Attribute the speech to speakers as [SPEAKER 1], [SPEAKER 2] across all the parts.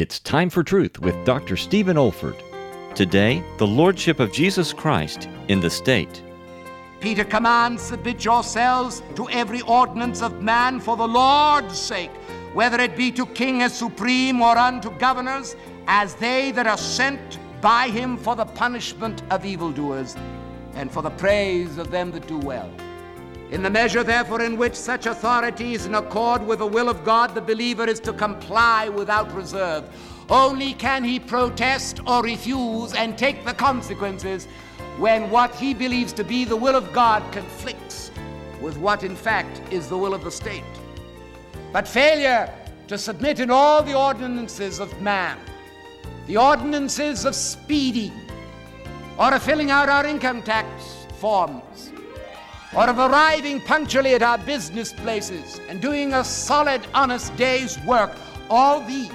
[SPEAKER 1] It's time for truth with Dr. Stephen Olford. Today, the Lordship of Jesus Christ in the state.
[SPEAKER 2] Peter commands, Submit yourselves to every ordinance of man for the Lord's sake, whether it be to king as supreme or unto governors, as they that are sent by him for the punishment of evildoers and for the praise of them that do well. In the measure, therefore, in which such authority is in accord with the will of God, the believer is to comply without reserve. Only can he protest or refuse and take the consequences when what he believes to be the will of God conflicts with what in fact is the will of the state. But failure to submit in all the ordinances of man, the ordinances of speeding, or of filling out our income tax forms, or of arriving punctually at our business places and doing a solid, honest day's work, all these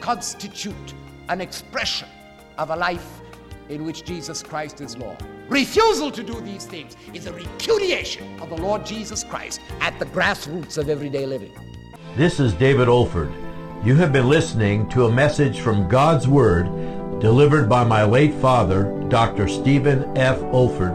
[SPEAKER 2] constitute an expression of a life in which Jesus Christ is Lord. Refusal to do these things is a repudiation of the Lord Jesus Christ at the grassroots of everyday living.
[SPEAKER 3] This is David Olford. You have been listening to a message from God's Word delivered by my late father, Dr. Stephen F. Olford,